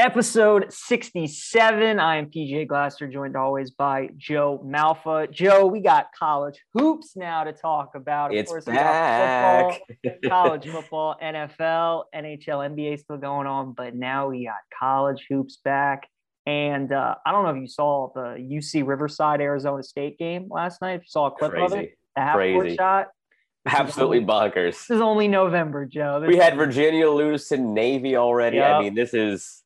Episode 67. I am PJ Glasser, joined always by Joe Malfa. Joe, we got college hoops now to talk about. Of it's course, back. Football, college football, NFL, NHL, NBA still going on, but now we got college hoops back. And uh, I don't know if you saw the UC Riverside Arizona State game last night. If you saw a clip Crazy. of it, the half court shot. Absolutely bonkers. This is only November, Joe. This we had Virginia lose to Navy already. Yep. I mean, this is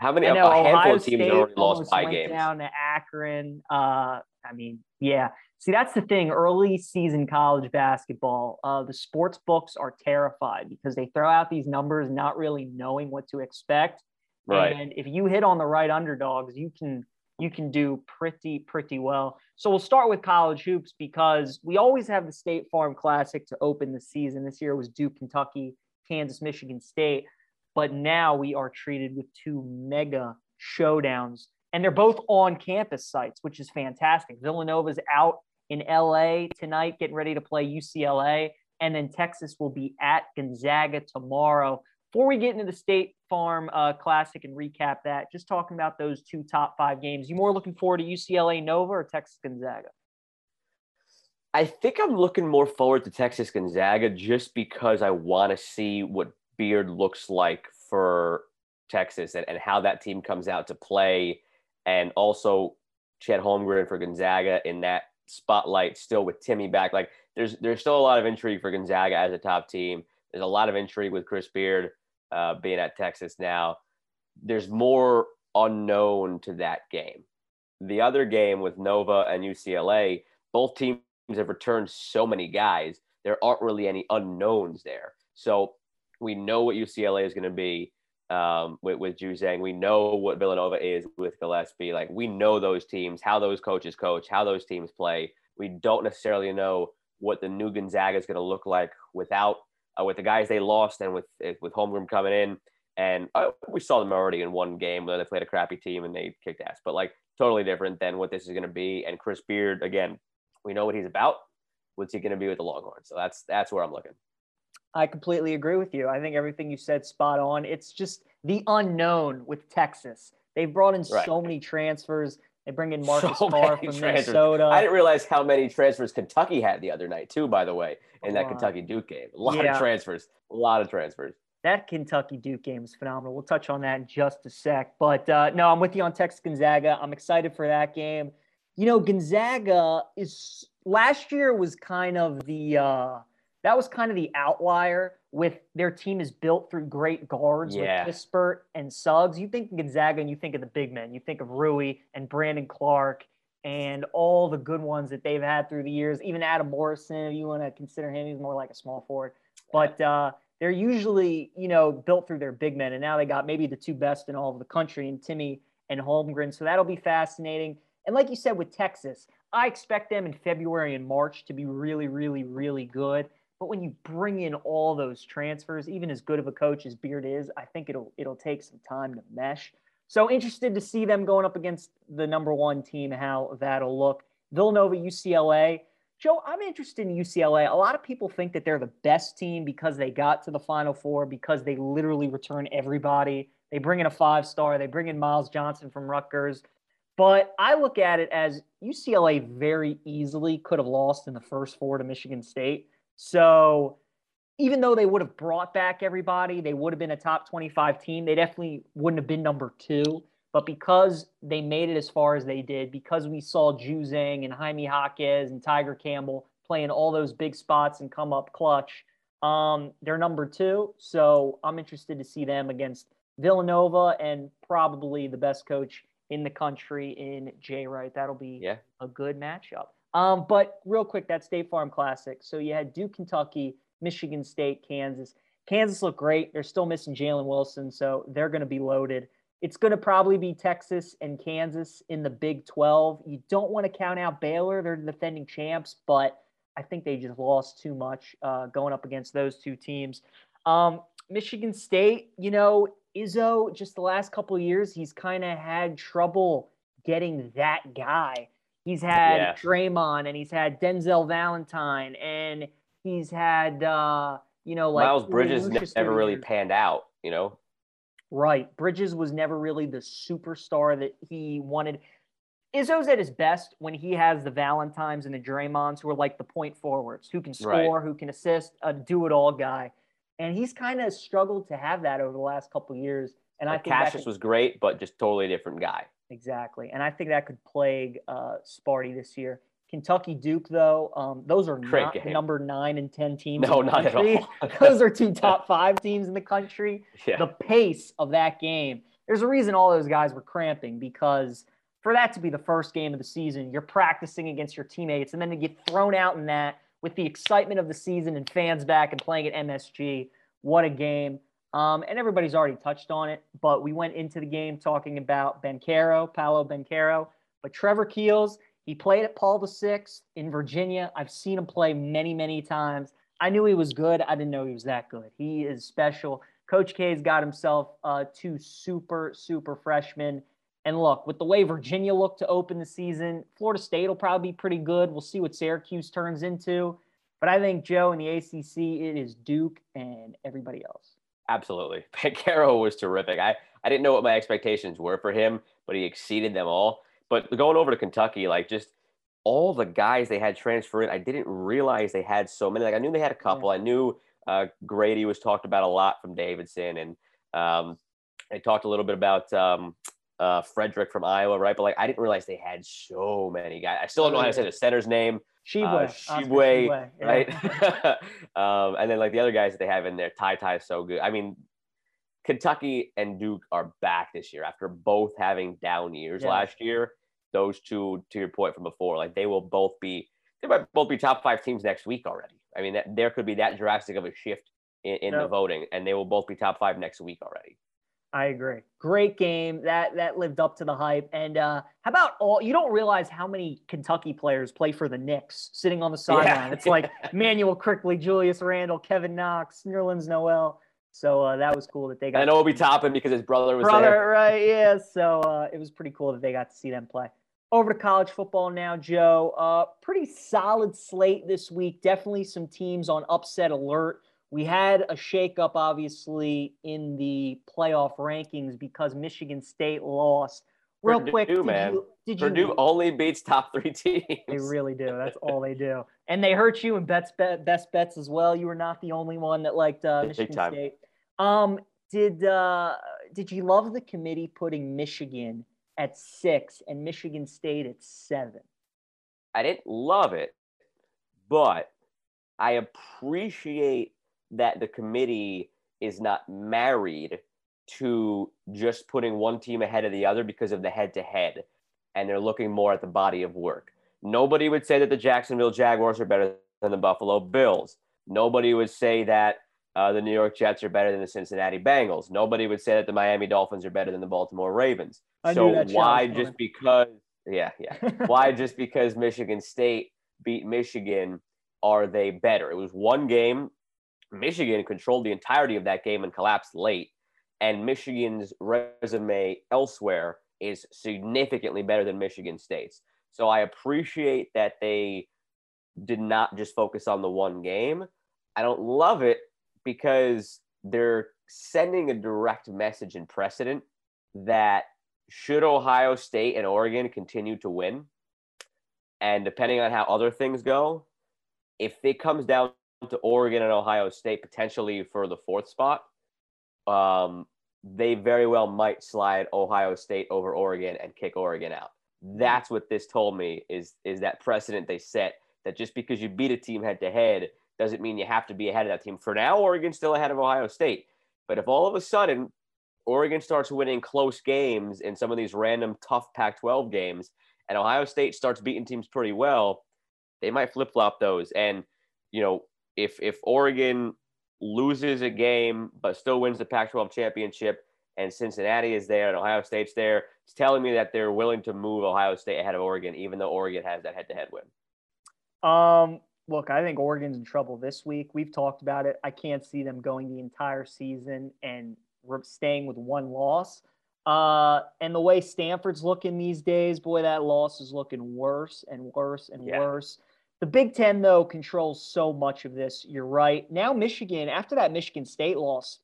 how many? I know, a handful of teams State already lost went games. Down to Akron. Uh, I mean, yeah. See, that's the thing. Early season college basketball, uh, the sports books are terrified because they throw out these numbers, not really knowing what to expect. Right. And if you hit on the right underdogs, you can you can do pretty pretty well. So we'll start with college hoops because we always have the State Farm Classic to open the season. This year was Duke, Kentucky, Kansas, Michigan State. But now we are treated with two mega showdowns, and they're both on campus sites, which is fantastic. Villanova's out in LA tonight, getting ready to play UCLA, and then Texas will be at Gonzaga tomorrow. Before we get into the State Farm uh, Classic and recap that, just talking about those two top five games, you more looking forward to UCLA Nova or Texas Gonzaga? I think I'm looking more forward to Texas Gonzaga just because I want to see what Beard looks like for Texas and, and how that team comes out to play. And also Chet Holmgren for Gonzaga in that spotlight still with Timme back. Like there's there's still a lot of intrigue for Gonzaga as a top team. There's a lot of intrigue with Chris Beard uh, being at Texas now. There's more unknown to that game. The other game with Nova and UCLA, both teams have returned so many guys. There aren't really any unknowns there. So we know what UCLA is going to be um, with, with Juzang. We know what Villanova is with Gillespie. Like we know those teams, how those coaches coach, how those teams play. We don't necessarily know what the new Gonzaga is going to look like without uh, with the guys they lost and with with Holmgren coming in. And uh, we saw them already in one game where they played a crappy team and they kicked ass. But like totally different than what this is going to be. And Chris Beard, again, we know what he's about. What's he going to be with the Longhorns? So that's that's where I'm looking. I completely agree with you. I think everything you said spot on. It's just the unknown with Texas. They've brought in right. so many transfers. They bring in Marcus so Carr from transfers. Minnesota. I didn't realize how many transfers Kentucky had the other night, too, by the way, in that Kentucky Duke game. A lot yeah. of transfers. A lot of transfers. That Kentucky Duke game was phenomenal. We'll touch on that in just a sec. But uh, no, I'm with you on Texas Gonzaga. I'm excited for that game. You know, Gonzaga is last year was kind of the uh, that was kind of the outlier with their team is built through great guards yeah. with Kispert and Suggs. You think of Gonzaga and you think of the big men. You think of Rui and Brandon Clarke and all the good ones that they've had through the years. Even Adam Morrison, if you want to consider him, he's more like a small forward. But uh, they're usually, you know, built through their big men. And now they got maybe the two best in all of the country in Timme and Holmgren. So that'll be fascinating. And like you said with Texas, I expect them in February and March to be really, really, really good. But when you bring in all those transfers, even as good of a coach as Beard is, I think it'll it'll take some time to mesh. So interested to see them going up against the number one team, how that'll look. Villanova, UCLA. Joe, I'm interested in UCLA. A lot of people think that they're the best team because they got to the Final Four, because they literally return everybody. They bring in a five star, they bring in Myles Johnson from Rutgers. But I look at it as UCLA very easily could have lost in the first four to Michigan State. So even though they would have brought back everybody, they would have been a top 25 team. They definitely wouldn't have been number two. But because they made it as far as they did, because we saw Juzang and Jaime Jaquez and Tyger Campbell playing all those big spots and come up clutch, um, they're number two. So I'm interested to see them against Villanova and probably the best coach in the country in Jay Wright. That'll be yeah. a good matchup. Um, but real quick, that State Farm Classic. So you had Duke, Kentucky, Michigan State, Kansas. Kansas looked great. They're still missing Jalen Wilson, so they're going to be loaded. It's going to probably be Texas and Kansas in the Big 12. You don't want to count out Baylor. They're the defending champs, but I think they just lost too much uh, going up against those two teams. Um, Michigan State, you know, Izzo, just the last couple years, he's kind of had trouble getting that guy. He's had yeah. Draymond and he's had Denzel Valentine and he's had uh, you know like Miles Bridges never really panned out, you know. Right. Bridges was never really the superstar that he wanted. Izzo's at his best when he has the Valentines and the Draymonds who are like the point forwards, who can score, right. who can assist, a do-it-all guy. And he's kind of struggled to have that over the last couple years. And like I think Cassius could, was great, but just totally different guy. Exactly. And I think that could plague uh, Sparty this year. Kentucky Duke, though, um, those are Great not game. number nine and 10 teams. No, not country. at all. those are two top five teams in the country. Yeah. The pace of that game, there's a reason all those guys were cramping because for that to be the first game of the season, you're practicing against your teammates, and then to get thrown out in that with the excitement of the season and fans back and playing at MSG, what a game. Um, and everybody's already touched on it, but we went into the game talking about Banchero, Paolo Banchero, but Trevor Keels – he played at Paul VI in Virginia. I've seen him play many, many times. I knew he was good. I didn't know he was that good. He is special. Coach K's got himself uh, two super, super freshmen. And look, with the way Virginia looked to open the season, Florida State will probably be pretty good. We'll see what Syracuse turns into. But I think, Joe, in the ACC, it is Duke and everybody else. Absolutely. Banchero was terrific. I, I didn't know what my expectations were for him, but he exceeded them all. But going over to Kentucky, like just all the guys they had transfer in, I didn't realize they had so many. Like I knew they had a couple. Yeah. I knew uh, Grady was talked about a lot from Davidson, and um, they talked a little bit about um, uh, Fredrick from Iowa, right? But like I didn't realize they had so many guys. I still don't know how to say the center's name. Shibwe, uh, Shibwe, right? um, and then like the other guys that they have in there, Ty Ty is so good. I mean, Kentucky and Duke are back this year after both having down years yeah. last year those two, to your point from before, like they will both be, they might both be top five teams next week already. I mean, that, there could be that drastic of a shift in, in no. the voting, and they will both be top five next week already. I agree. Great game. That that lived up to the hype. And uh, how about all? You don't realize how many Kentucky players play for the Knicks, sitting on the sideline. Yeah. It's like Manuel Quickley, Julius Randle, Kevin Knox, Nerlens Noel. So uh, that was cool that they got. And Obi Toppin because his brother was brother, there. right? Yeah. So uh, it was pretty cool that they got to see them play. Over to college football now, Joe. Uh, pretty solid slate this week. Definitely some teams on upset alert. We had a shakeup, obviously, in the playoff rankings because Michigan State lost. Real Purdue, quick, did man. you, did Purdue you, only beats top three teams. They really do. That's all they do, and they hurt you in bets, bet, best bets as well. You were not the only one that liked uh, Michigan State. Um, did uh, did you love the committee putting Michigan at six and Michigan State at seven. I didn't love it, but I appreciate that the committee is not married to just putting one team ahead of the other because of the head to head, and they're looking more at the body of work. Nobody would say that the Jacksonville Jaguars are better than the Buffalo Bills. Nobody would say that uh, the New York Jets are better than the Cincinnati Bengals. Nobody would say that the Miami Dolphins are better than the Baltimore Ravens. I so why just because? Yeah, yeah. why just because Michigan State beat Michigan are they better? It was one game. Michigan controlled the entirety of that game and collapsed late. And Michigan's resume elsewhere is significantly better than Michigan State's. So I appreciate that they did not just focus on the one game. I don't love it because they're sending a direct message and precedent that should Ohio State and Oregon continue to win, and depending on how other things go, if it comes down to Oregon and Ohio State potentially for the fourth spot, um, they very well might slide Ohio State over Oregon and kick Oregon out. That's what this told me is is that precedent they set that just because you beat a team head to head doesn't mean you have to be ahead of that team. For now, Oregon's still ahead of Ohio State. But if all of a sudden Oregon starts winning close games in some of these random tough Pac 12 games and Ohio State starts beating teams pretty well, they might flip flop those. And, you know, if, if Oregon loses a game but still wins the Pac 12 championship and Cincinnati is there and Ohio State's there, it's telling me that they're willing to move Ohio State ahead of Oregon, even though Oregon has that head to head win. Um, look, I think Oregon's in trouble this week. We've talked about it. I can't see them going the entire season and staying with one loss. Uh, and the way Stanford's looking these days, boy, that loss is looking worse and worse and yeah. worse. The Big Ten, though, controls so much of this. You're right. Now, Michigan, after that Michigan State loss,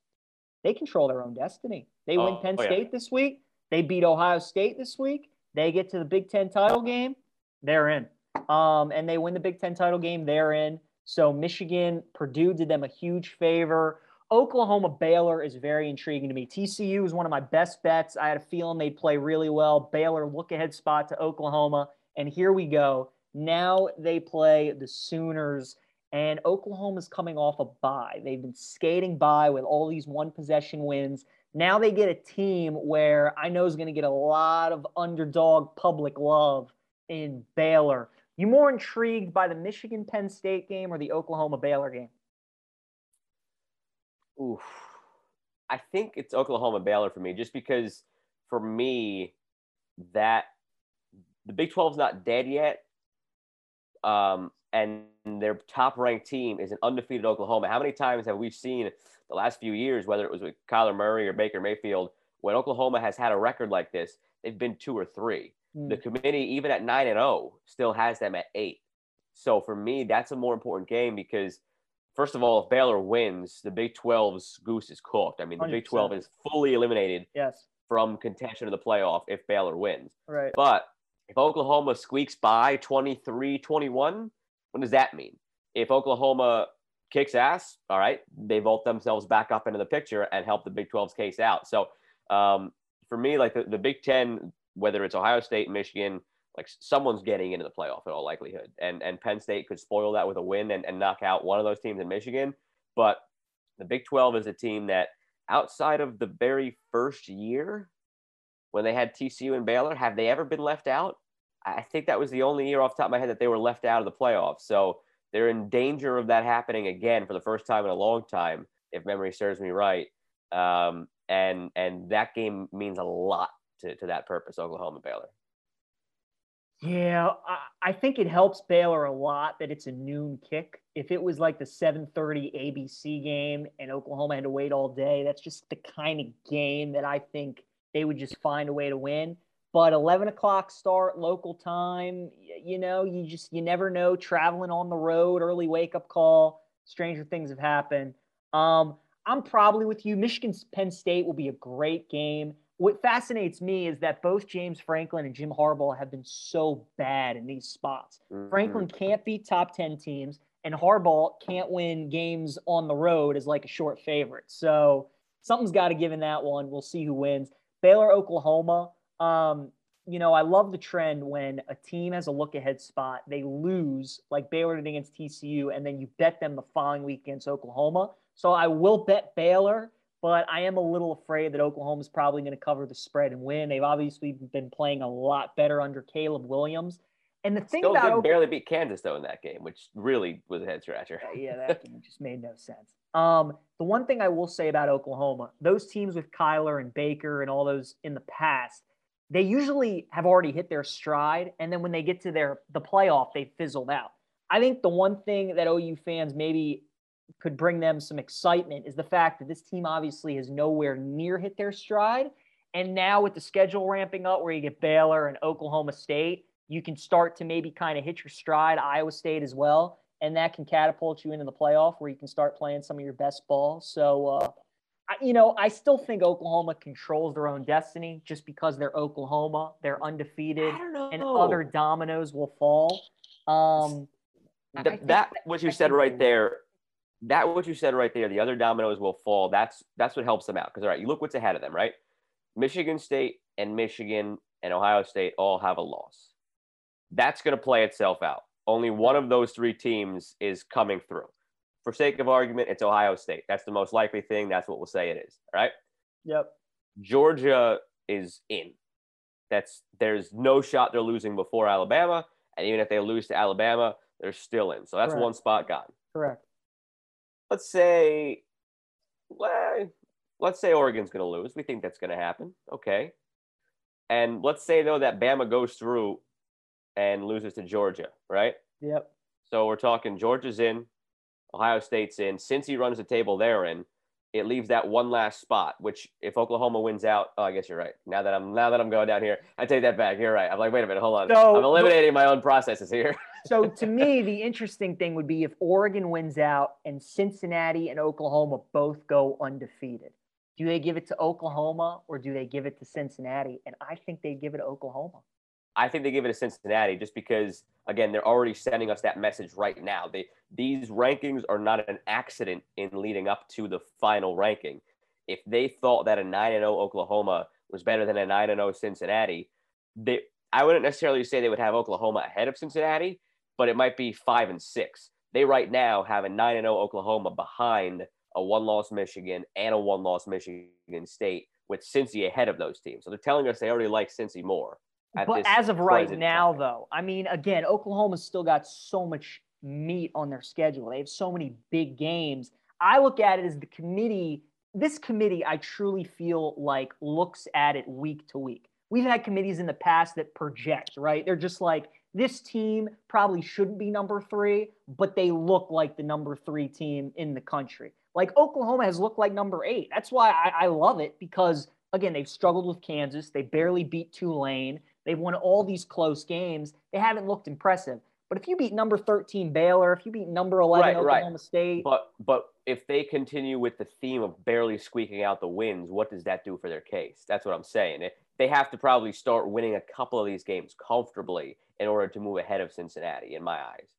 they control their own destiny. They win Oh, Penn oh, yeah. State this week. They beat Ohio State this week. They get to the Big Ten title game. They're in. Um, and they win the Big Ten title game. They're in. So Michigan, Purdue did them a huge favor. Oklahoma Baylor is very intriguing to me. TCU is one of my best bets. I had a feeling they'd play really well. Baylor look ahead spot to Oklahoma. And here we go. Now they play the Sooners, and Oklahoma's coming off a bye. They've been skating by with all these one possession wins. Now they get a team where I know is going to get a lot of underdog public love in Baylor. You more intrigued by the Michigan Penn State game or the Oklahoma Baylor game? Oof. I think it's Oklahoma Baylor for me, just because for me that the Big 12's not dead yet. Um, and their top ranked team is an undefeated Oklahoma. How many times have we seen the last few years, whether it was with Kyler Murray or Baker Mayfield, when Oklahoma has had a record like this, they've been two or three. Hmm. The committee, even at nine and zero, still has them at eight. So for me, that's a more important game because, first of all, if Baylor wins, the Big 12's goose is cooked. I mean, the Big 100%. 12 is fully eliminated Yes, from contention of the playoff if Baylor wins. right. But if Oklahoma squeaks by 23 21, what does that mean? If Oklahoma kicks ass, all right, they vault themselves back up into the picture and help the Big 12's case out. So um, for me, like the, the Big 10, whether it's Ohio State, Michigan, like someone's getting into the playoff in all likelihood. And, and Penn State could spoil that with a win and, and knock out one of those teams in Michigan. But the Big 12 is a team that outside of the very first year, when they had TCU and Baylor, have they ever been left out? I think that was the only year off top of my head that they were left out of the playoffs. So they're in danger of that happening again for the first time in a long time, if memory serves me right. Um, and and that game means a lot to, to that purpose, Oklahoma Baylor. Yeah, I, I think it helps Baylor a lot that it's a noon kick. If it was like the 7:30 ABC game and Oklahoma had to wait all day, that's just the kind of game that I think they would just find a way to win. But 11 o'clock start local time, you know, you just you never know. Traveling on the road, early wake up call, stranger things have happened. Um, I'm probably with you. Michigan Penn State will be a great game. What fascinates me is that both James Franklin and Jim Harbaugh have been so bad in these spots. Mhm. Franklin can't beat top 10 teams, and Harbaugh can't win games on the road as like a short favorite. So something's got to give in that one. We'll see who wins. Baylor, Oklahoma. Um, you know, I love the trend when a team has a look ahead spot, they lose, like Baylor did against TCU, and then you bet them the following week against Oklahoma. So I will bet Baylor, but I am a little afraid that Oklahoma is probably going to cover the spread and win. They've obviously been playing a lot better under Caleb Williams. And the thing Still about did barely beat Kansas though in that game, which really was a head scratcher. yeah, that game just made no sense. Um, the one thing I will say about Oklahoma, those teams with Kyler and Baker and all those in the past, they usually have already hit their stride, and then when they get to their the playoff, they fizzled out. I think the one thing that OU fans maybe could bring them some excitement is the fact that this team obviously has nowhere near hit their stride. And now with the schedule ramping up where you get Baylor and Oklahoma State, you can start to maybe kind of hit your stride, Iowa State as well. And that can catapult you into the playoff where you can start playing some of your best ball. So, uh, I, you know, I still think Oklahoma controls their own destiny just because they're Oklahoma. They're undefeated I don't know. and other dominoes will fall. Um, I Th- that that- what you I said right there that what you said right there the other dominoes will fall that's that's what helps them out because all right you look what's ahead of them right michigan state and michigan and ohio state all have a loss that's going to play itself out only one of those three teams is coming through for sake of argument it's ohio state that's the most likely thing that's what we'll say it is all right yep. georgia is in that's there's no shot they're losing before alabama and even if they lose to alabama they're still in so that's Correct. one spot gone Correct. let's say le- let's say Oregon's going to lose. We think that's going to happen. Okay. And let's say though that Bama goes through and loses to Georgia, right? Yep. So we're talking Georgia's in, Ohio State's in. Cincy runs the table they're in, it leaves that one last spot. Which if Oklahoma wins out, oh, I guess you're right. Now that I'm now that I'm going down here, I take that back. You're right. I'm like, wait a minute, hold on. So- I'm eliminating my own processes here. So to me, the interesting thing would be if Oregon wins out and Cincinnati and Oklahoma both go undefeated. Do they give it to Oklahoma or do they give it to Cincinnati? And I think they give it to Oklahoma. I think they give it to Cincinnati just because, again, they're already sending us that message right now. They these rankings are not an accident in leading up to the final ranking. If they thought that a nine and zero oh Oklahoma was better than a nine and zero oh Cincinnati, they I wouldn't necessarily say they would have Oklahoma ahead of Cincinnati, but it might be five and six. They right now have a nine and zero oh Oklahoma behind a one loss Michigan and a one loss Michigan State with Cincy ahead of those teams. So they're telling us they already like Cincy more. But as of right now, time. though, I mean, again, Oklahoma's still got so much meat on their schedule. They have so many big games. I look at it as the committee. This committee, I truly feel like looks at it week to week. We've had committees in the past that project, right? They're just like, this team probably shouldn't be number three, but they look like the number three team in the country. Like Oklahoma has looked like number eight. That's why I, I love it because, again, they've struggled with Kansas. They barely beat Tulane. They've won all these close games. They haven't looked impressive. But if you beat number 13 Baylor, if you beat number 11 right, Oklahoma right. State. But but if they continue with the theme of barely squeaking out the wins, what does that do for their case? That's what I'm saying. It, they have to probably start winning a couple of these games comfortably in order to move ahead of Cincinnati in my eyes.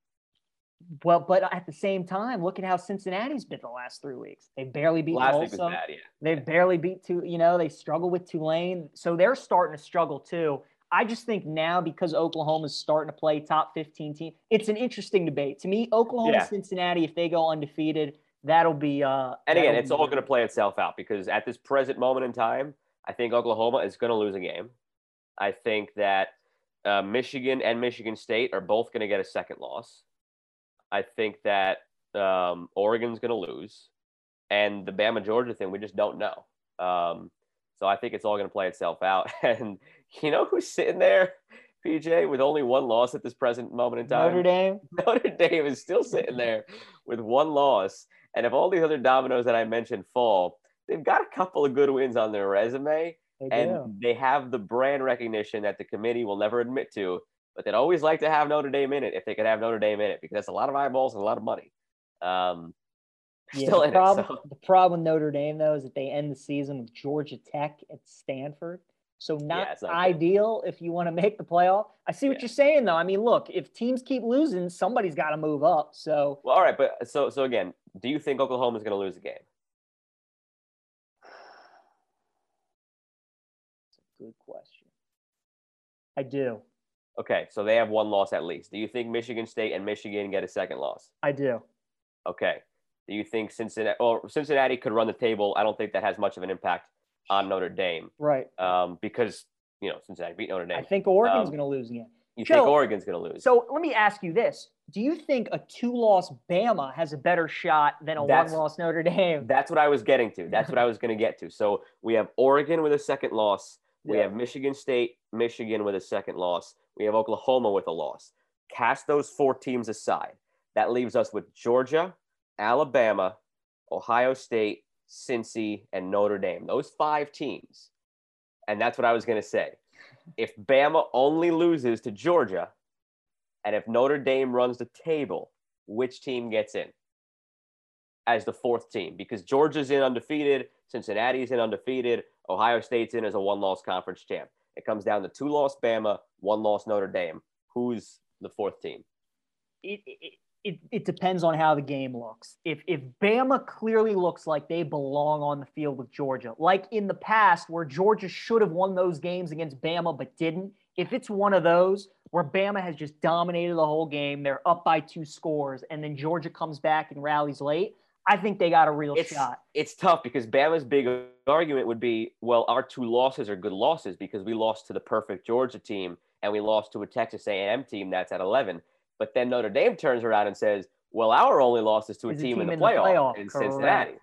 Well, but at the same time, look at how Cincinnati's been the last three weeks. They barely beat last Tulsa. Bad, yeah. They've barely beat two. You know, they struggle with Tulane, so they're starting to struggle too. I just think now because Oklahoma's starting to play top 15 team, it's an interesting debate. To me, Oklahoma, yeah. Cincinnati, if they go undefeated, that'll be. Uh, and again, it's all going to play itself out because at this present moment in time, I think Oklahoma is going to lose a game. I think that uh, Michigan and Michigan State are both going to get a second loss. I think that um, Oregon's going to lose, and the Bama Georgia thing we just don't know. Um, so I think it's all going to play itself out. And you know who's sitting there, PJ, with only one loss at this present moment in time? Notre Dame. Notre Dame is still sitting there with one loss. And if all these other dominoes that I mentioned fall, they've got a couple of good wins on their resume. They and do. they have the brand recognition that the committee will never admit to, but they'd always like to have Notre Dame in it if they could have Notre Dame in it because that's a lot of eyeballs and a lot of money. Um, yeah, the problem, it, so. the problem with Notre Dame though is that they end the season with Georgia Tech at Stanford. So not, yeah, not ideal good. if you want to make the playoff. I see what yeah. you're saying though. I mean, look, if teams keep losing, somebody's got to move up. So well, all right, but so so again, do you think Oklahoma is going to lose the game? That's a good question. I do. Okay, so they have one loss at least. Do you think Michigan State and Michigan get a second loss? I do. Okay. Do you think Cincinnati or Cincinnati could run the table? I don't think that has much of an impact on Notre Dame. Right. Um, because you know Cincinnati beat Notre Dame. I think Oregon's um, going to lose again. You think Oregon's going to lose? So let me ask you this: Do you think a two-loss Bama has a better shot than a one-loss Notre Dame? That's what I was getting to. That's what I was going to get to. So we have Oregon with a second loss. We yeah. have Michigan State, Michigan with a second loss. We have Oklahoma with a loss. Cast those four teams aside. That leaves us with Georgia, Alabama, Ohio State, Cincy, and Notre Dame. Those five teams. And that's what I was going to say. If Bama only loses to Georgia, and if Notre Dame runs the table, which team gets in as the fourth team? Because Georgia's in undefeated, Cincinnati's in undefeated, Ohio State's in as a one loss conference champ. It comes down to two loss Bama, one loss Notre Dame. Who's the fourth team? It, it, it depends on how the game looks. If if Bama clearly looks like they belong on the field with Georgia, like in the past where Georgia should have won those games against Bama but didn't, if it's one of those where Bama has just dominated the whole game, they're up by two scores, and then Georgia comes back and rallies late, I think they got a real it's, shot. It's tough because Bama's big argument would be, well, our two losses are good losses because we lost to the perfect Georgia team and we lost to a Texas A&M team that's at 11. But then Notre Dame turns around and says, well, our only loss is to a team, team, in the in playoff, the playoff in. Cincinnati.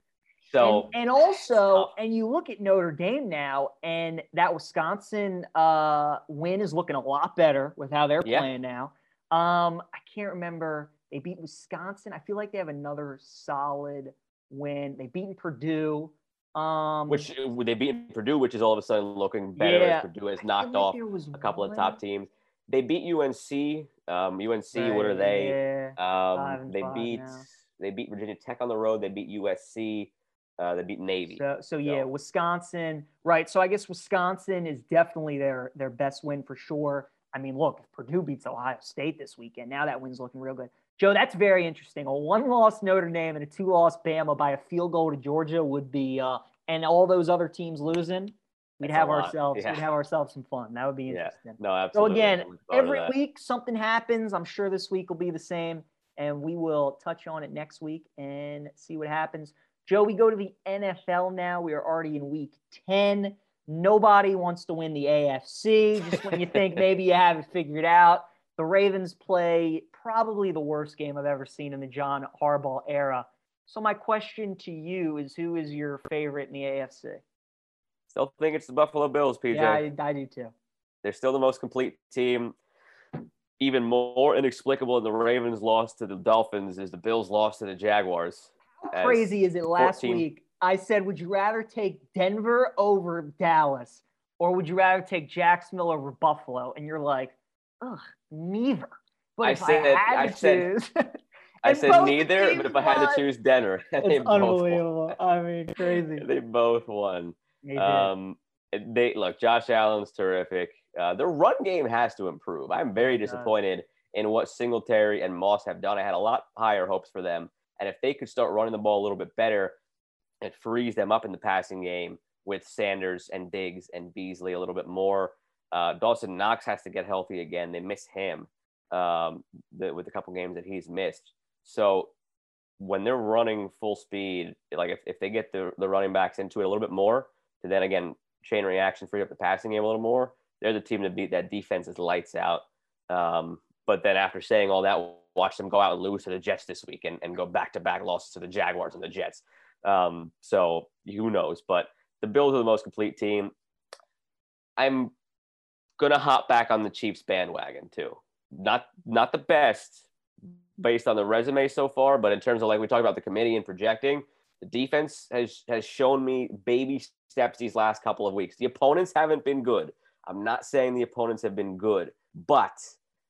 So and, and also, and you look at Notre Dame now, and that Wisconsin uh, win is looking a lot better with how they're yeah. playing now. Um, I can't remember. They beat Wisconsin. I feel like they have another solid win. They beat Purdue. Um, which uh, they beat Purdue, which is all of a sudden looking better yeah, as Purdue has knocked off a couple one. of top teams. They beat UNC. Um, UNC, right, what are they? Yeah. Um, they beat now. they beat Virginia Tech on the road. They beat USC. Uh, they beat Navy. So, so yeah, so. Wisconsin, right? So I guess Wisconsin is definitely their their best win for sure. I mean, look, if Purdue beats Ohio State this weekend, now that win's looking real good. Joe, that's very interesting. A one-loss Notre Dame and a two-loss Bama by a field goal to Georgia would be, uh, and all those other teams losing. We'd that's have ourselves, yeah. we'd have ourselves some fun. That would be interesting. Yeah. No, absolutely. So again, every week something happens. I'm sure this week will be the same, and we will touch on it next week and see what happens. Joe, we go to the NFL now. We are already in week 10. Nobody wants to win the AFC. Just when you think maybe you have it figured out, the Ravens play probably the worst game I've ever seen in the John Harbaugh era. So my question to you is, who is your favorite in the AFC? Still think it's the Buffalo Bills, PJ. Yeah, I, I do too. They're still the most complete team. Even more inexplicable than the Ravens lost to the Dolphins is the Bills lost to the Jaguars. How crazy is it last 14- week I said, would you rather take Denver over Dallas or would you rather take Jacksonville over Buffalo? And you're like, ugh, neither. But I if said, I had I to said, choose, I said neither, but if I had to choose Denver, it's unbelievable. I mean, crazy. They both won. They um, they look. Josh Allen's terrific. Uh, the run game has to improve. I'm very disappointed in what Singletary and Moss have done. I had a lot higher hopes for them, and if they could start running the ball a little bit better, it frees them up in the passing game with Sanders and Diggs and Beasley a little bit more. Uh, Dawson Knox has to get healthy again. They miss him um, the, with a couple games that he's missed. So when they're running full speed, like if, if they get the, the running backs into it a little bit more, to then again chain reaction, free up the passing game a little more, they're the team to beat. That defense is lights out. Um, but then after saying all that, watch them go out and lose to the Jets this week and, and go back to back losses to the Jaguars and the Jets. Um, so who knows? But the Bills are the most complete team. I'm gonna hop back on the Chiefs bandwagon too. Not not the best based on the resume so far, but in terms of like we talked about the committee and projecting, the defense has has shown me baby steps these last couple of weeks. The opponents haven't been good. I'm not saying the opponents have been good, but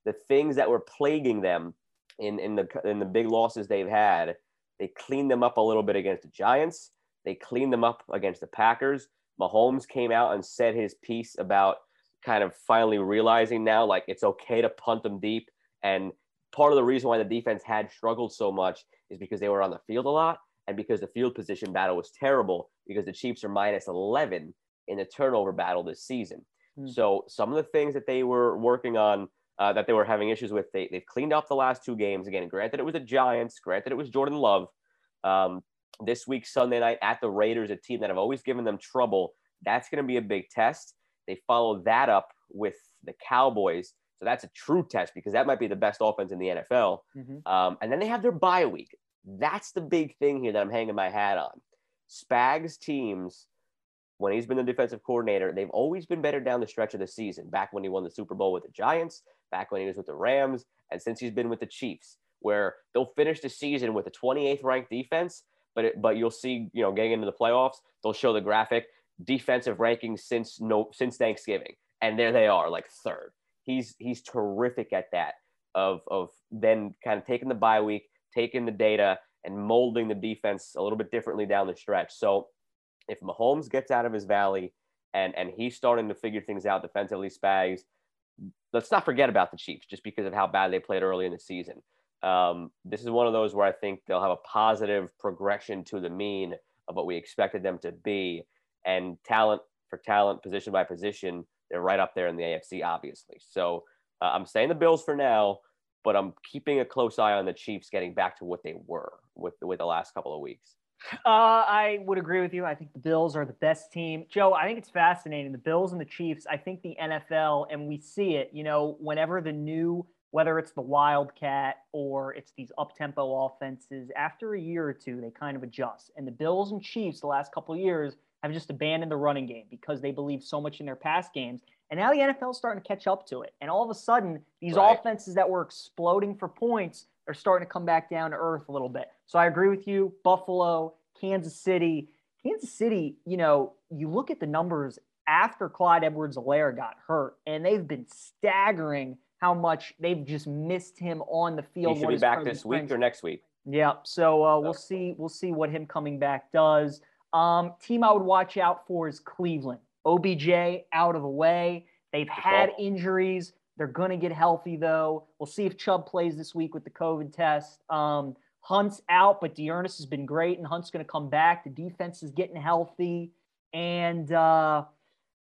the things that were plaguing them in in the in the big losses they've had they cleaned them up a little bit against the Giants. They cleaned them up against the Packers. Mahomes came out and said his piece about kind of finally realizing now like it's okay to punt them deep. And part of the reason why the defense had struggled so much is because they were on the field a lot and because the field position battle was terrible because the Chiefs are minus 11 in the turnover battle this season. Mm. So some of the things that they were working on uh, that they were having issues with. They, they've cleaned up the last two games. Again, granted, it was the Giants, granted, it was Jordan Love. Um, this week, Sunday night at the Raiders, a team that have always given them trouble. That's going to be a big test. They follow that up with the Cowboys. So that's a true test because that might be the best offense in the NFL. Mm-hmm. Um, and then they have their bye week. That's the big thing here that I'm hanging my hat on. Spags teams when he's been the defensive coordinator, they've always been better down the stretch of the season. Back when he won the Super Bowl with the Giants, back when he was with the Rams, and since he's been with the Chiefs, where they'll finish the season with a 28th ranked defense, but it, but you'll see, you know, getting into the playoffs, they'll show the graphic defensive rankings since no since Thanksgiving, and there they are, like third. He's he's terrific at that of of then kind of taking the bye week, taking the data, and molding the defense a little bit differently down the stretch. So if Mahomes gets out of his valley and and he's starting to figure things out defensively, Spags, let's not forget about the Chiefs just because of how bad they played early in the season. Um, this is one of those where I think they'll have a positive progression to the mean of what we expected them to be, and talent for talent, position by position, they're right up there in the AFC, obviously. So uh, I'm saying the Bills for now, but I'm keeping a close eye on the Chiefs getting back to what they were with with the last couple of weeks. Uh, I would agree with you. I think the Bills are the best team. Joe, I think it's fascinating. The Bills and the Chiefs, I think the NFL, and we see it, you know, whenever the new, whether it's the Wildcat or it's these up tempo offenses, after a year or two, they kind of adjust. And the Bills and Chiefs, the last couple of years, have just abandoned the running game because they believe so much in their pass games. And now the NFL is starting to catch up to it. And all of a sudden, these right. offenses that were exploding for points are starting to come back down to earth a little bit. So I agree with you. Buffalo, Kansas City. Kansas City, you know, you look at the numbers after Clyde Edwards Helaire got hurt, and they've been staggering how much they've just missed him on the field. He should be back this week or next week. Yeah. So uh, we'll see. We'll see what him coming back does. Um, team I would watch out for is Cleveland. OBJ out of the way. They've had injuries. They're going to get healthy, though. We'll see if Chubb plays this week with the COVID test. Um, Hunt's out, but D'Ernest has been great, and Hunt's going to come back. The defense is getting healthy. And uh,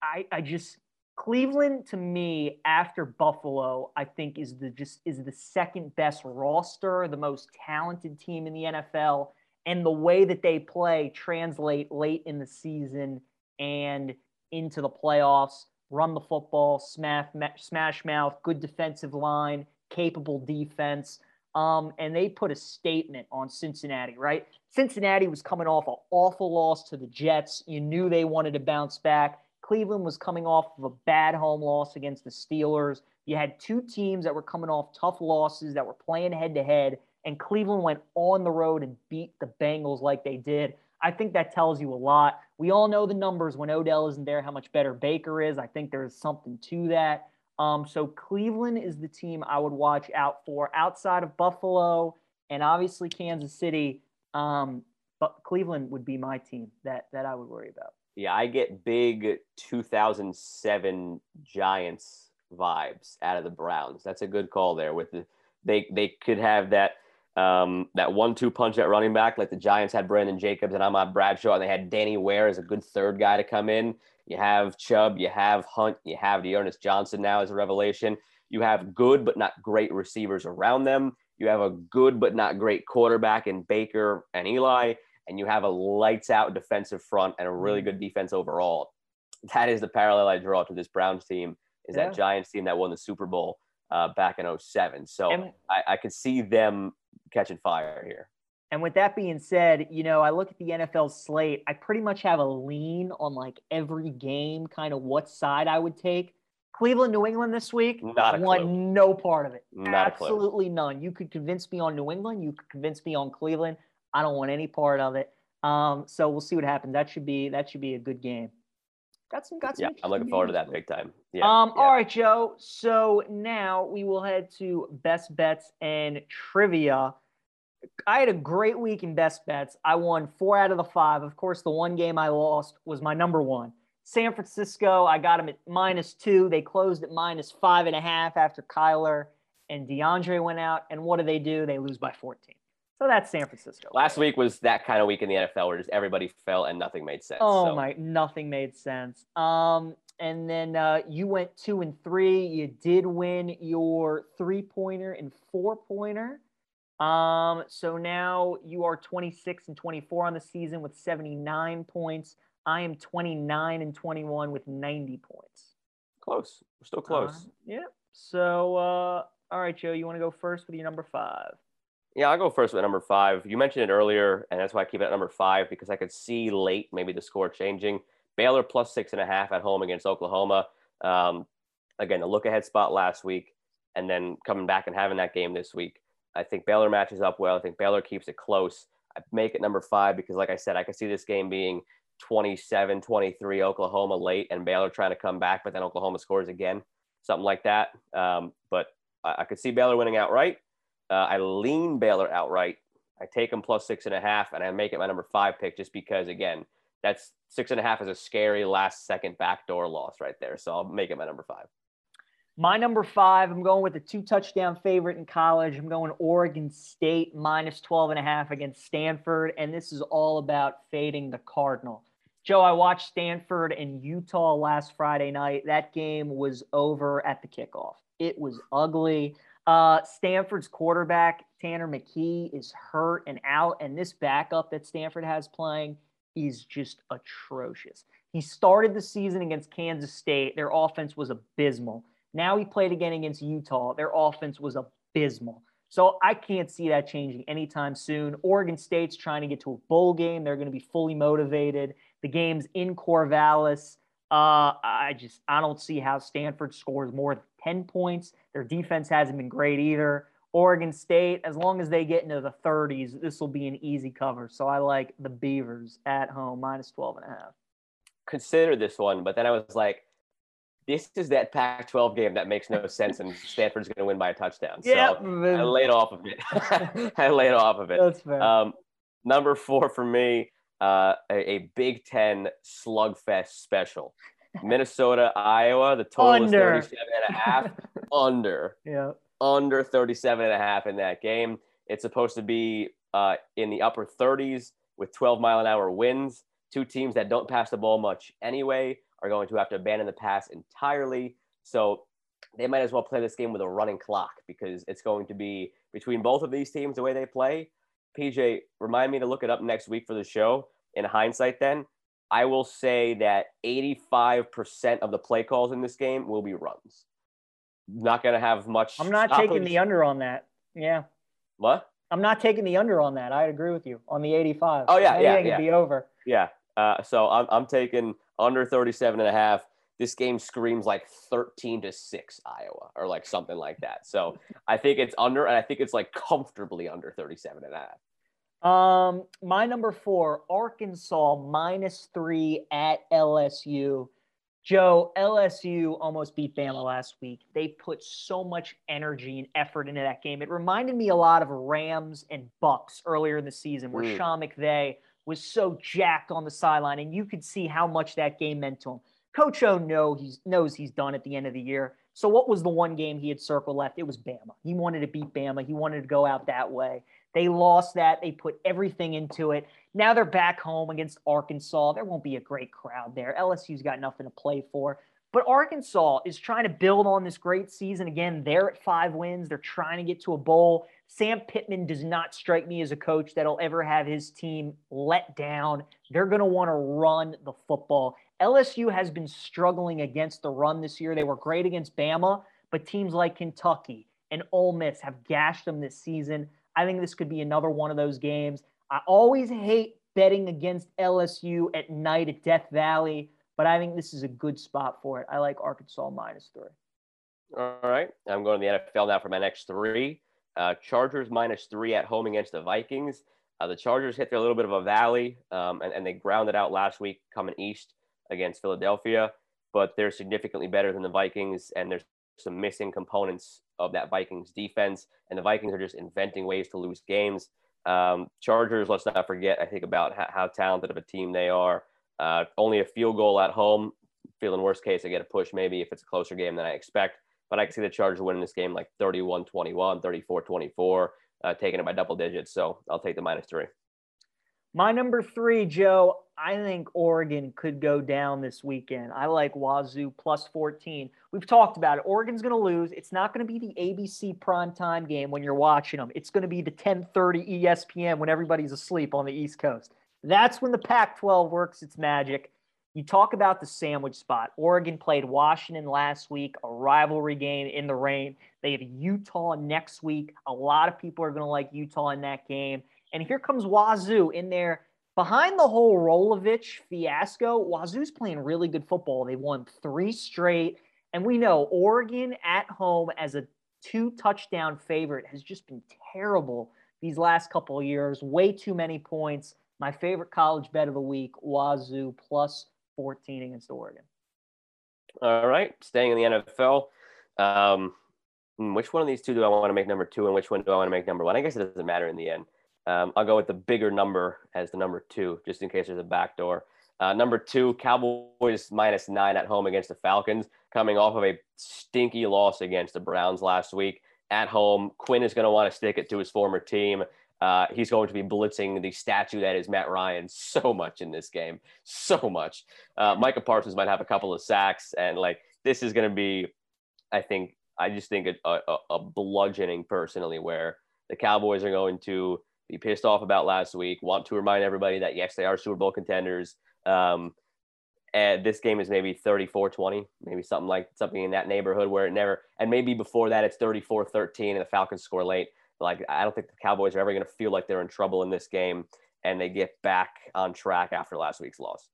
I, I just Cleveland to me after Buffalo, I think is the just is the second best roster, the most talented team in the NFL, and the way that they play translate late in the season and into the playoffs. Run the football, smash, smash mouth, good defensive line, capable defense. Um, and they put a statement on Cincinnati, right? Cincinnati was coming off an awful loss to the Jets. You knew they wanted to bounce back. Cleveland was coming off of a bad home loss against the Steelers. You had two teams that were coming off tough losses that were playing head to head, and Cleveland went on the road and beat the Bengals like they did. I think that tells you a lot. We all know the numbers when Odell isn't there, how much better Baker is. I think there's something to that. Um, so Cleveland is the team I would watch out for outside of Buffalo and obviously Kansas City. Um, but Cleveland would be my team that that I would worry about. Yeah, I get big 2007 Giants vibes out of the Browns. That's a good call there. With the they they could have that um, that one-two punch at running back, like the Giants had Brandon Jacobs and Ahmad Bradshaw, and they had Danny Ware as a good third guy to come in. You have Chubb, you have Hunt, you have D'Ernest Johnson now as a revelation. You have good but not great receivers around them. You have a good but not great quarterback in Baker and Eli, and you have a lights out defensive front and a really good defense overall. That is the parallel I draw to this Browns team. Is yeah. that Giants team that won the Super Bowl uh, back in 07. So and, I, I could see them catching fire here. And with that being said, you know, I look at the NFL slate, I pretty much have a lean on like every game, kind of what side I would take. Cleveland, New England this week, Not a want clue. no part of it. Not Absolutely none. You could convince me on New England. You could convince me on Cleveland. I don't want any part of it. Um, so we'll see what happens. That should be that should be a good game. Got some got some. Yeah, I'm looking forward to that big time. Yeah. Um. Yeah. All right, Joe. So now we will head to best bets and trivia. I had a great week in best bets. I won four out of the five. Of course, the one game I lost was my number one. San Francisco, I got them at minus two. They closed at minus five and a half after Kyler and DeAndre went out. And what do they do? They lose by 14. So that's San Francisco. Last week was that kind of week in the NFL where just everybody fell and nothing made sense. Oh so. my, nothing made sense. Um, and then uh, you went two and three. You did win your three pointer and four pointer. Um, so now you are 26 and 24 on the season with 79 points. I am 29 and 21 with 90 points. Close. We're still close. Uh, yeah. So, uh, all right, Joe, you want to go first with your number five? Yeah, I'll go first with number five. You mentioned it earlier, and that's why I keep it at number five because I could see late maybe the score changing. Baylor plus six and a half at home against Oklahoma. Um, again, the look ahead spot last week, and then coming back and having that game this week. I think Baylor matches up well. I think Baylor keeps it close. I make it number five because, like I said, I can see this game being 27 23 Oklahoma late and Baylor trying to come back, but then Oklahoma scores again, something like that. Um, but I, I, could see Baylor winning outright. Uh, I lean Baylor outright. I take them plus six and a half, and I make it my number five pick just because, again, that's six and a half is a scary last second backdoor loss right there. So I'll make it my number five. My number five, I'm going with a two touchdown favorite in college. I'm going Oregon State minus 12 and a half against Stanford. And this is all about fading the Cardinal. Joe, I watched Stanford and Utah last Friday night. That game was over at the kickoff. It was ugly. Uh, Stanford's quarterback, Tanner McKee, is hurt and out. And this backup that Stanford has playing is just atrocious. He started the season against Kansas State. Their offense was abysmal. Now he played again against Utah. Their offense was abysmal. So I can't see that changing anytime soon. Oregon State's trying to get to a bowl game. They're going to be fully motivated. The game's in Corvallis. Uh, I just I don't see how Stanford scores more than 10 points. Their defense hasn't been great either. Oregon State, as long as they get into the 30s, this will be an easy cover. So I like the Beavers at home, minus 12 and a half. Consider this one, but then I was like, this is that Pac-12 game that makes no sense, and Stanford's going to win by a touchdown. So. I laid off of it. I laid off of it. That's fair. Um, number four for me, uh, a, a Big Ten slugfest special. Minnesota, Iowa, the total Under. is 37 and a half. under. Yeah. Under 37 and a half in that game. It's supposed to be uh, in the upper 30s with 12 mile an hour winds. Two teams that don't pass the ball much anyway are going to have to abandon the pass entirely. So they might as well play this game with a running clock because it's going to be between both of these teams the way they play. PJ, remind me to look it up next week for the show. In hindsight, then, I will say that 85% of the play calls in this game will be runs. Not going to have much. I'm not stoppage. taking the under on that. Yeah. What? I'm not taking the under on that. I agree with you on the 85. Oh, yeah, Maybe yeah, I can yeah. be over. Yeah. Uh, so I'm, I'm taking under 37 and a half. This game screams like 13 to 6 Iowa or like something like that. So I think it's under, and I think it's like comfortably under 37 and a half. Um, my number four, Arkansas minus three at LSU. Joe, LSU almost beat Bama last week. They put so much energy and effort into that game. It reminded me a lot of Rams and Bucks earlier in the season, where Mm. Sean McVay was so jacked on the sideline, and you could see how much that game meant to him. Coach O know he's knows he's done at the end of the year. So what was the one game he had circled left? It was Bama. He wanted to beat Bama. He wanted to go out that way. They lost that. They put everything into it. Now they're back home against Arkansas. There won't be a great crowd there. LSU's got nothing to play for. But Arkansas is trying to build on this great season again. They're at five wins. They're trying to get to a bowl. Sam Pittman does not strike me as a coach that'll ever have his team let down. They're going to want to run the football. LSU has been struggling against the run this year. They were great against Bama, but teams like Kentucky and Ole Miss have gashed them this season. I think this could be another one of those games. I always hate betting against LSU at night at Death Valley, but I think this is a good spot for it. I like Arkansas minus three. All right. I'm going to the NFL now for my next three. Uh, Chargers minus three at home against the Vikings. Uh, the Chargers hit their little bit of a valley um, and, and they grounded out last week coming east against Philadelphia, but they're significantly better than the Vikings, and there's some missing components of that Vikings defense, and the Vikings are just inventing ways to lose games. Um, Chargers, let's not forget, I think about how, how talented of a team they are. Uh, only a field goal at home. Feeling worst case, I get a push maybe if it's a closer game than I expect. But I can see the Chargers winning this game like 31 21, 34 24, uh, taking it by double digits. So I'll take the minus three. My number three, Joe, I think Oregon could go down this weekend. I like Wazoo plus 14. We've talked about it. Oregon's going to lose. It's not going to be the ABC primetime game when you're watching them. It's going to be the 10:30 ESPN when everybody's asleep on the East Coast. That's when the Pac-12 works its magic. You talk about the sandwich spot. Oregon played Washington last week, a rivalry game in the rain. They have Utah next week. A lot of people are going to like Utah in that game. And here comes Wazoo in there behind the whole Rolovich fiasco. Wazoo's playing really good football. They won three straight. And we know Oregon at home as a two touchdown favorite has just been terrible these last couple of years. Way too many points. My favorite college bet of the week Wazoo plus 14 against Oregon. All right, staying in the NFL. Um, which one of these two do I want to make number two, and which one do I want to make number one? I guess it doesn't matter in the end. Um, I'll go with the bigger number as the number two, just in case there's a backdoor. Uh, number two, Cowboys minus nine at home against the Falcons, coming off of a stinky loss against the Browns last week at home. Quinn is going to want to stick it to his former team. Uh, he's going to be blitzing the statue that is Matt Ryan so much in this game, so much. Uh, Micah Parsons might have a couple of sacks, and like this is going to be, I think, I just think a, a, a bludgeoning personally, where the Cowboys are going to be pissed off about last week, want to remind everybody that yes, they are Super Bowl contenders. Um, and this game is maybe 34-20, maybe something like something in that neighborhood where it never, and maybe before that it's 34-13 and the Falcons score late. Like I don't think the Cowboys are ever going to feel like they're in trouble in this game, and they get back on track after last week's loss.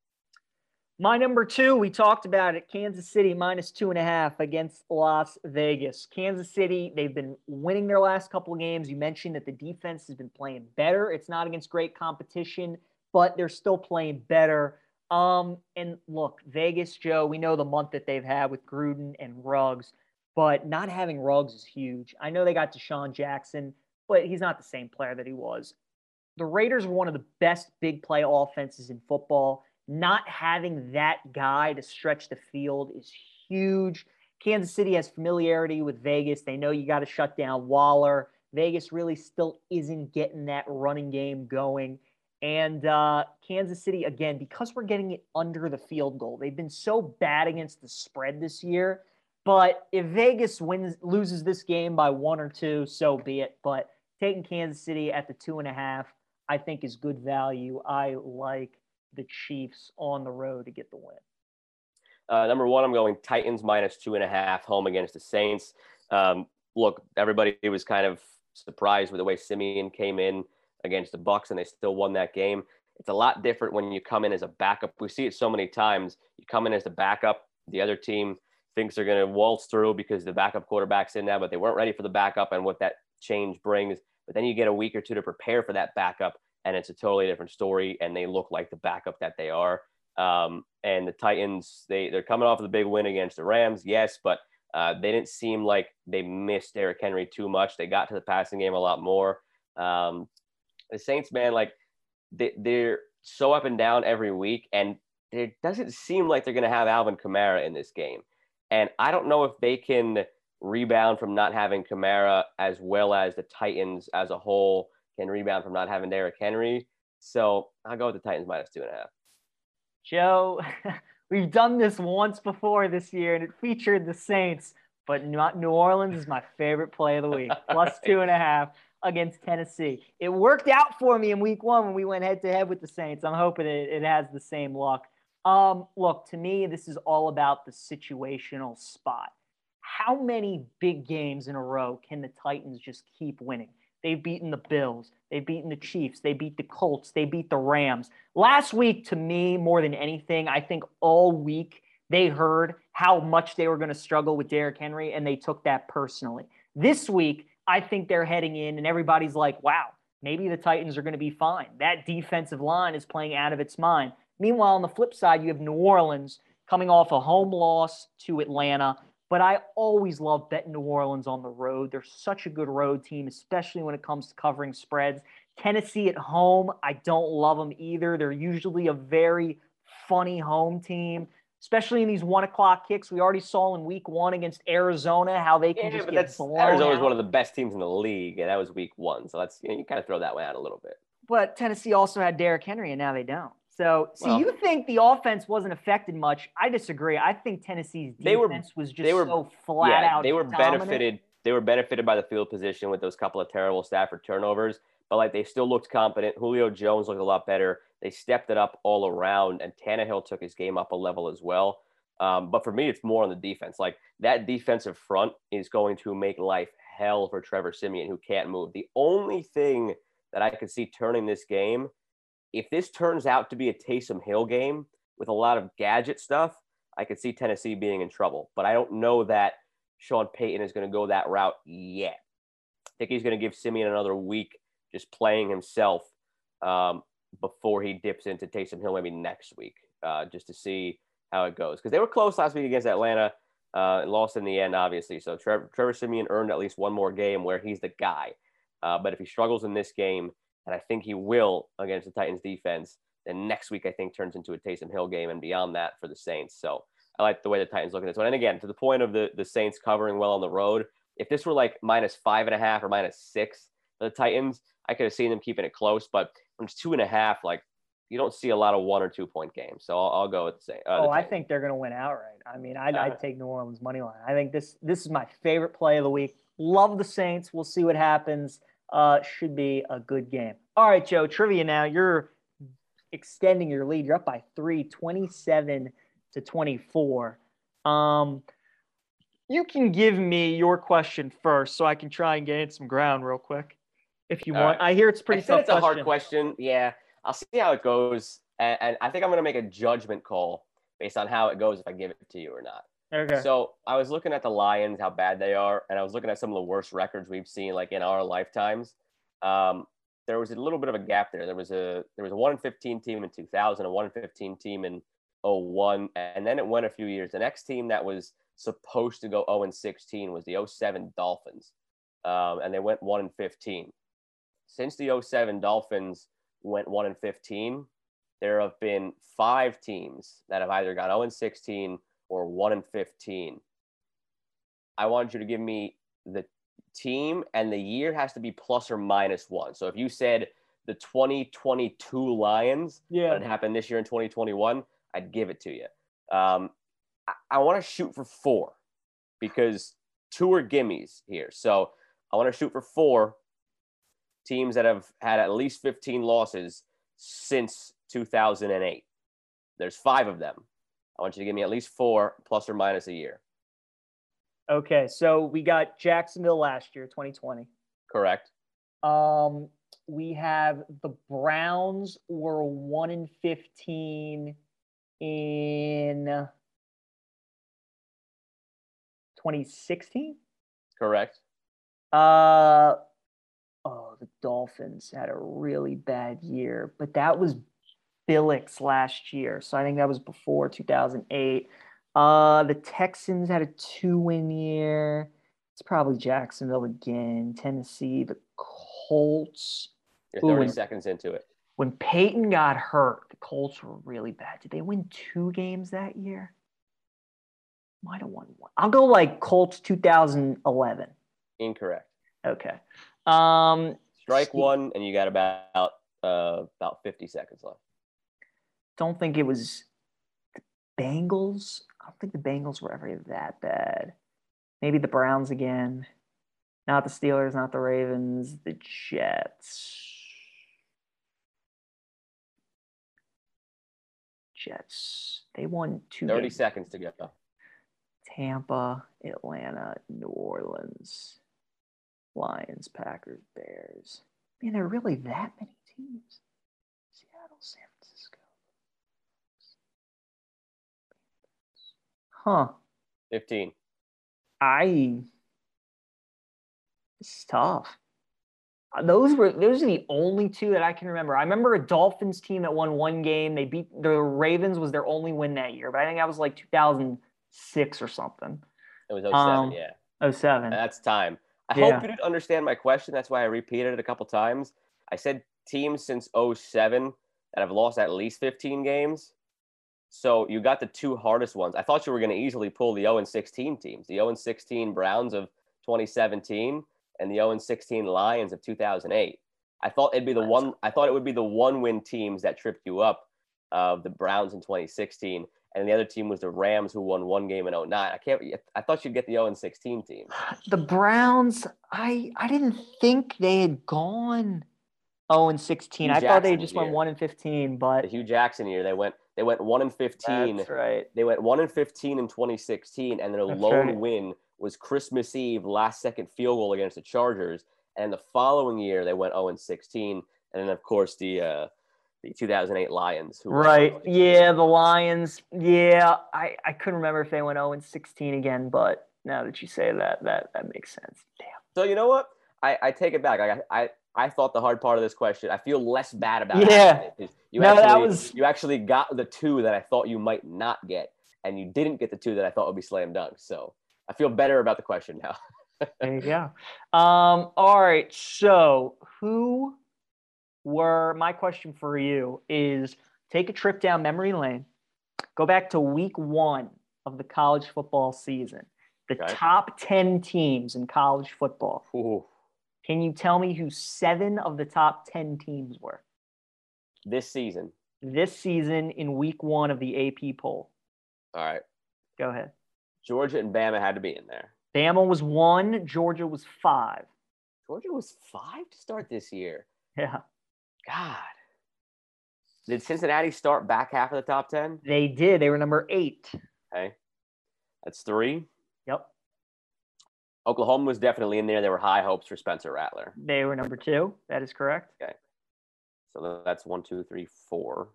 My number two, we talked about it Kansas City minus two and a half against Las Vegas. Kansas City, they've been winning their last couple of games. You mentioned that the defense has been playing better. It's not against great competition, but they're still playing better. Um, and look, Vegas, Joe, we know the month that they've had with Gruden and Ruggs, but not having Ruggs is huge. I know they got DeSean Jackson, but he's not the same player that he was. the Raiders were one of the best big play offenses in football. Not having that guy to stretch the field is huge. Kansas City has familiarity with Vegas. They know you got to shut down Waller. Vegas really still isn't getting that running game going. And uh, Kansas City, again, because we're getting it under the field goal, they've been so bad against the spread this year. But if Vegas wins, loses this game by one or two, so be it. But taking Kansas City at the two and a half, I think is good value. I like the Chiefs on the road to get the win. Uh, number one, I'm going Titans minus two and a half home against the Saints. Um, look, everybody was kind of surprised with the way Siemian came in against the Bucks, and they still won that game. It's a lot different when you come in as a backup. We see it so many times. You come in as the backup, the other team thinks they're going to waltz through because the backup quarterback's in there, but they weren't ready for the backup and what that change brings. But then you get a week or two to prepare for that backup, and it's a totally different story, and they look like the backup that they are. Um, and the Titans, they they're coming off of the big win against the Rams, yes, but uh, they didn't seem like they missed Derrick Henry too much. They got to the passing game a lot more. Um, the Saints, man, like they, they're so up and down every week, and it doesn't seem like they're going to have Alvin Kamara in this game. And I don't know if they can rebound from not having Kamara as well as the Titans as a whole can rebound from not having Derrick Henry. So I'll go with the Titans minus two and a half. Joe, we've done this once before this year, and it featured the Saints, but not New Orleans is my favorite play of the week, plus two and a half against Tennessee. It worked out for me in week one when we went head to head with the Saints. I'm hoping it, it has the same luck. Um, look, to me, this is all about the situational spot. How many big games in a row can the Titans just keep winning? They've beaten the Bills. They've beaten the Chiefs. They beat the Colts. They beat the Rams. Last week, to me, more than anything, I think all week they heard how much they were going to struggle with Derrick Henry, and they took that personally. This week, I think they're heading in, and everybody's like, wow, maybe the Titans are going to be fine. That defensive line is playing out of its mind. Meanwhile, on the flip side, you have New Orleans coming off a home loss to Atlanta. But I always love betting New Orleans on the road. They're such a good road team, especially when it comes to covering spreads. Tennessee at home, I don't love them either. They're usually a very funny home team, especially in these one o'clock kicks. We already saw in week one against Arizona how they can yeah, just but get that's, Arizona's one of the best teams in the league, and that was week one. So that's you, know, you kind of throw that one out a little bit. But Tennessee also had Derrick Henry, and now they don't. So, see, well, you think the offense wasn't affected much? I disagree. I think Tennessee's defense they were, was just they were, so flat yeah, out. They were dominant. benefited. They were benefited by the field position with those couple of terrible Stafford turnovers, but like they still looked competent. Julio Jones looked a lot better. They stepped it up all around, and Tannehill took his game up a level as well. Um, but for me, it's more on the defense. Like that defensive front is going to make life hell for Trevor Siemian, who can't move. The only thing that I could see turning this game if this turns out to be a Taysom Hill game with a lot of gadget stuff, I could see Tennessee being in trouble. But I don't know that Sean Payton is going to go that route yet. I think he's going to give Siemian another week just playing himself um, before he dips into Taysom Hill maybe next week, uh, just to see how it goes. Because they were close last week against Atlanta uh, and lost in the end, obviously. So Trevor, Trevor Siemian earned at least one more game where he's the guy. Uh, but if he struggles in this game, and I think he will against the Titans defense. Then next week, I think turns into a Taysom Hill game and beyond that for the Saints. So I like the way the Titans look at this one. And again, to the point of the, the Saints covering well on the road, if this were like minus five and a half or minus six for the Titans, I could have seen them keeping it close. But when it's two and a half, like you don't see a lot of one or two point games. So I'll, I'll go with the same. Uh, oh, I think they're going to win outright. I mean, I'd, uh, I'd, take New Orleans money line. I think this this is my favorite play of the week. Love the Saints. We'll see what happens. Uh, should be a good game. All right, Joe, trivia now. You're extending your lead. You're up by three, 27 to 24. Um, you can give me your question first so I can try and gain some ground real quick if you All want. Right. I hear it's pretty I tough. It's a hard question. Yeah. I'll see how it goes. And, and I think I'm going to make a judgment call based on how it goes if I give it to you or not. Okay. So I was looking at the Lions, how bad they are, and I was looking at some of the worst records we've seen like in our lifetimes. Um, there was a little bit of a gap there. There was a there was a one in fifteen team in two thousand, a one in fifteen team in 01, and then it went a few years. The next team that was supposed to go 0 and 16 was the 07 Dolphins, um, and they went one in 15. since the 07 Dolphins went 1 and 15, there have been five teams that have either got 0 and 16 or 1 and 15. I want you to give me the team and the year has to be plus or minus one. So if you said the 2022 Lions, Yeah. that happened this year in 2021, I'd give it to you. Um, I, I want to shoot for four because two are gimmies here. So I want to shoot for four teams that have had at least 15 losses since 2008. There's five of them. I want you to give me at least four plus or minus a year. Okay, so we got Jacksonville last year, 2020. Correct. Um, we have the Browns were one in 15 in 2016. Correct. Uh, oh, the Dolphins had a really bad year, but that was Billix last year, so I think that was before 2008. Uh, the Texans had a two-win year. It's probably Jacksonville again. Tennessee, the Colts. You're Ooh, 30 and- seconds into it. When Peyton got hurt, the Colts were really bad. Did they win two games that year? Might have won one. I'll go like Colts 2011. Incorrect. Okay. Um, Strike one, and you got about uh, about 50 seconds left. Don't think it was the Bengals. I don't think the Bengals were ever that bad. Maybe the Browns again. Not the Steelers, not the Ravens, the Jets. Jets. They won two 30 games. seconds to go. Tampa, Atlanta, New Orleans, Lions, Packers, Bears. Man, there are really that many teams. Seattle, San Francisco. Huh. 15. I. This is tough. Uh, Those were those are the only two that I can remember. I remember a Dolphins team that won one game. They beat the Ravens was their only win that year, but I think that was like 2006 or something. It was 07, Um, yeah. Oh seven. That's time. I Yeah. hope you didn't understand my question. That's why I repeated it a couple times. I said teams since 07 that have lost at least 15 games. So you got the two hardest ones. I thought you were going to easily pull the 0 and 16 teams, the 0 and 16 Browns of 2017 and the 0 and 16 Lions of 2008. I thought it'd be the one. I thought it would be the one win teams that tripped you up. Of the Browns in 2016, and the other team was the Rams, who won one game in 09. I can't. I thought you'd get the 0 and 16 team. The Browns, I I didn't think they had gone 0 and 16. Hue I thought they just went 1 and 15, the but Hue Jackson year. They went they went one and fifteen. that's right. They went one and fifteen in 2016, and their That's lone right. win was Christmas Eve, last second field goal against the Chargers. And the following year, they went 0 and 16, and then of course the uh, the 2008 Lions. Who Right. Yeah, the Lions. Yeah, I I couldn't remember if they went 0 and 16 again, but now that you say that, that that makes sense. Damn. So you know what? I, I take it back. I, I I thought the hard part of this question. I feel less bad about it. Yeah. asking You No, that actually, was- you actually got the two that I thought you might not get, and you didn't get the two that I thought would be slam dunk. So I feel better about the question now. There you go. Um, all right. So, who were my question for you is take a trip down memory lane, go back to week one of the college football season, the Okay. top 10 teams in college football. Ooh. Can you tell me who seven of the top 10 teams were This season. this season in week one of the AP poll? All right. Go ahead. Georgia and Bama had to be in there. Bama was one, Georgia was five. Georgia was five to start this year. Yeah, God. Did Cincinnati start back half of the top 10? they did. They were number eight. Okay. That's three. Oklahoma was definitely in there. There were high hopes for Spencer Rattler. They were number two. That is correct. Okay. So that's one, two, three, four.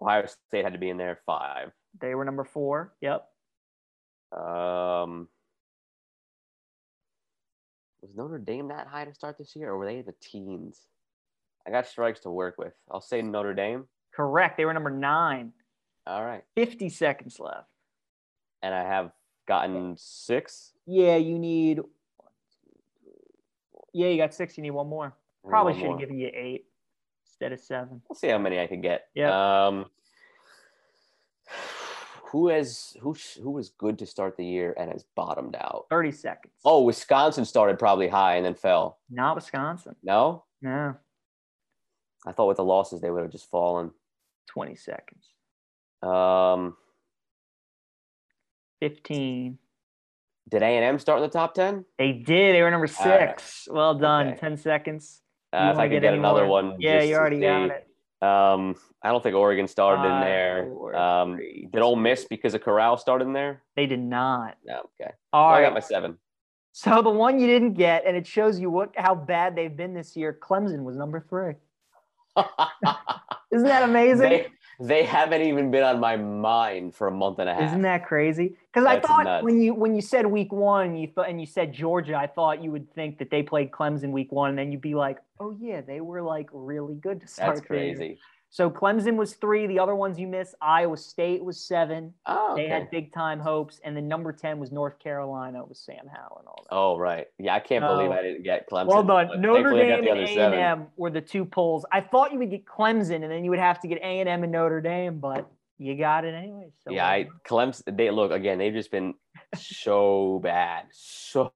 Ohio State had to be in there. Five. They were number four. Yep. Um, was Notre Dame that high to start this year, or were they in the teens? I got strikes to work with. I'll say Notre Dame. Correct. They were number nine. All right. 50 seconds left. And I have gotten six. Yeah, you need. Yeah, you got six. You need one more. Probably should have given you eight instead of seven. We'll see how many I can get. Yeah. Um, who has who who was good to start the year and has bottomed out? 30 seconds. Oh, Wisconsin started probably high and then fell. Not Wisconsin. No, No. I thought with the losses they would have just fallen. 20 seconds. Um, 15. did A and M start in the top ten? They did. They were number All right. six. Well done. Okay. 10 seconds. Uh, if I could get get another more? one. Yeah, you already got it. Um, I don't think Oregon started in there. four, Um, three, did Ole Miss because of Corral started in there? They did not. No, okay. All Well, I got my seven. So the one you didn't get, and it shows you what how bad they've been this year. Clemson was number three. Isn't that amazing? they, they haven't even been on my mind for a month and a half. Isn't that crazy? Because I thought nuts. when you when you said week one, you thought and you said Georgia, I thought you would think that they played Clemson week one, and then you'd be like, oh yeah, they were like really good to start. That's crazy. So Clemson was three. The other ones you missed, Iowa State was seven. Oh, They had big time hopes, and then number ten was North Carolina with Sam Howell and all that. Oh, right. Yeah, I can't believe Oh. I didn't get Clemson. well done. Notre I got Dame the and other A seven. and M were the two polls. I thought you would get Clemson, and then you would have to get A and M and Notre Dame, but you got it anyway. So Yeah, I. Clemson. They look again. They've just been so bad, so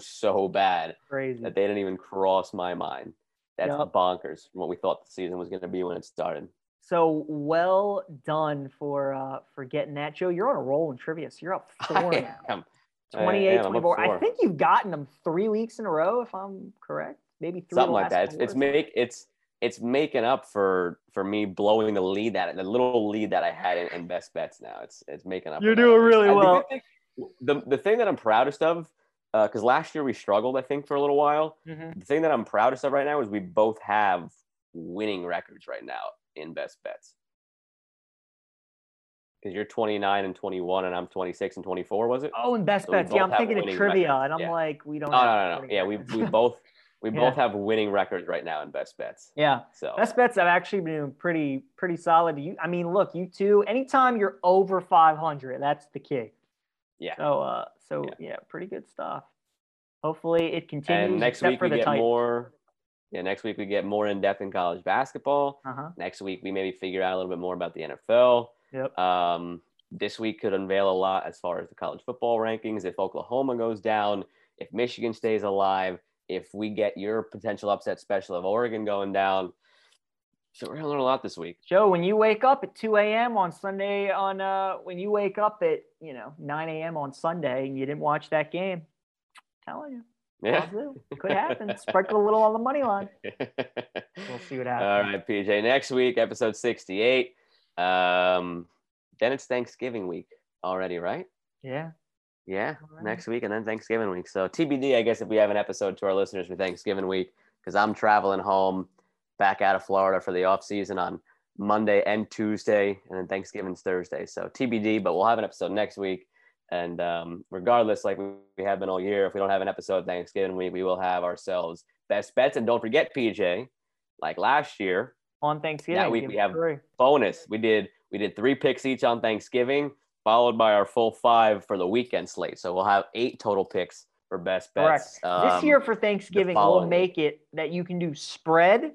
so bad crazy. that they didn't even cross my mind. That's Yep. bonkers from what we thought the season was going to be when it started. So well done for uh, for getting that, Joe. You're on a roll in trivia. So you're up four I now. am. 28. I'm up 24. I think you've gotten them three weeks in a row, if I'm correct. Maybe three. something like that. It's, it's make it's it's making up for for me blowing the lead that the little lead that I had in, in best bets. Now it's it's making up. You're for that. doing really I- well. The the thing that I'm proudest of, because last year we struggled, I think, for a little while. Mhm. The thing that I'm proudest of right now is we both have winning records right now in best bets. Because you're 29 and 21, and I'm 26 and 24. Was it? Oh, in best So bets. Yeah, I'm thinking of trivia, records, and I'm yeah. like, we don't. No, have no, no, no. Yeah, we records. we both we Yeah. both have winning records right now in best bets. yeah, So best bets. I've actually been pretty pretty solid. You, I mean, look, you two. Anytime you're over 500, that's the key. Yeah. So, uh, so Yeah. yeah, pretty good stuff. Hopefully, it continues. and next week we get Titans. more. Yeah, next week we get more in depth in college basketball. Uh huh. Next week we maybe figure out a little bit more about the NFL. Yep. Um, this week could unveil a lot as far as the college football rankings. If Oklahoma goes down, if Michigan stays alive, if we get your potential upset special of Oregon going down. So we're gonna learn a lot this week. Joe, when you wake up at 2 a.m. on Sunday, on uh, when you wake up at you know 9 a.m. on Sunday and you didn't watch that game, I'm telling you, Yeah. Could happen. Sprinkle a little on the money line. We'll see what happens. All right, PJ. Next week, episode 68. Um, then it's Thanksgiving week already, right? Yeah. Yeah, right. next week and then Thanksgiving week. So TBD, I guess, if we have an episode to our listeners for Thanksgiving week, because I'm traveling home back out of Florida for the off season on Monday and Tuesday, and then Thanksgiving's Thursday. So TBD, but we'll have an episode next week. And um, regardless, like we have been all year, if we don't have an episode Thanksgiving week, we will have ourselves best bets. And don't forget, PJ, like last year, On Thanksgiving. week we have- three. bonus. We did we did three picks each on Thanksgiving, followed by our full five for the weekend slate. So we'll have eight total picks for best bets. Correct. this Um, year for Thanksgiving, we'll make it that you can do spread,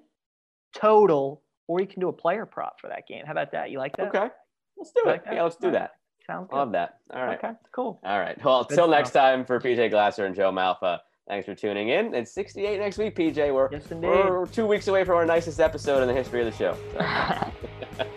total, or you can do a player prop for that game. How about that? You like that? Okay, let's do it. Like? Yeah, let's do that. Sounds I love that. All right. Okay, cool. All right. Well, until next time for PJ Glasser and Joe Malfa. Thanks for tuning in. It's 68 next week, PJ. We're, Yes, we're two weeks away from our nicest episode in the history of the show. So.